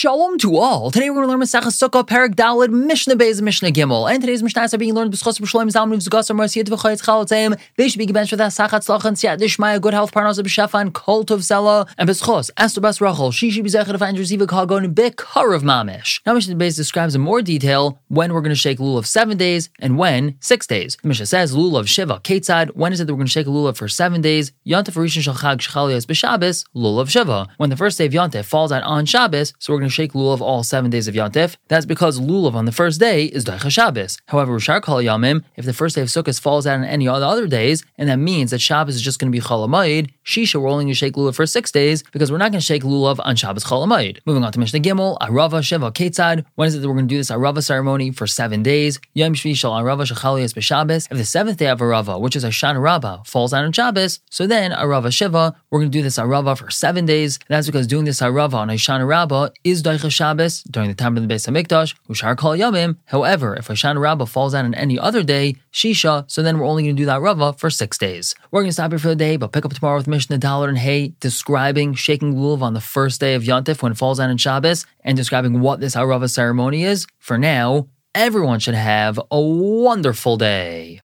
Shalom to all. Today we're going to learn Masechah Sukkah, Perak Dalid, Mishnah Beis, Mishnah Gimel. And today's Mishnahs are being learned B'schos B'shalom Zalman V'zgas Mercy V'chayetz Chalatzayim. They should be given for that Sachat Slachan Siyat Dishmaya, good health, Parnas B'shafan, Kol Tov Zela, and B'schos Esther Bas Rachel. She should be Zechet to find Reziva Kagon B'kar of Mamish. Now Mishnah Beis describes in more detail when we're going to shake lulav seven days and when six days. Mishnah says lulav Shiva Ketzad. When is it that we're going to shake lulav for seven days? Yontif Rishon Shalchag Shchalias B'Shabbos Lulav Shiva. When the first day of Yontif falls out on Shabbos, so we're going to shake lulav all seven days of Yontif. That's because lulav on the first day is Daicha Shabbos. However, Rishar Kol Yamim, if the first day of Sukkot falls out on any of the other days, and that means that Shabbos is just going to be Chol Hamoed, Shisha, we're only going to shake lulav for six days because we're not going to shake lulav on Shabbos Chol Hamoed. Moving on to Mishnah Gimel, Arava Shiva Ketzad. When is it that we're going to do this Arava ceremony for seven days? Yom Shvi Shal Arava Shechalias B'Shabbos. If the seventh day of Arava, which is Shana Rabbah, falls out on Shabbos, so then Arava Shiva, we're going to do this Arava for seven days. And that's because doing this Arava on Shana Rabbah is Daicha Shabbos during the time of the Beis Hamikdash, Ushar Kol Yamim. However, if Shana Rabbah falls out on any other day, Shisha, so then we're only going to do that Rava for six days. We're going to stop here for the day, but pick up tomorrow with Mishnah Daled and Hay describing shaking lulav on the first day of Yontif when it falls out on Shabbos and describing what this Arava ceremony is. For now, everyone should have a wonderful day.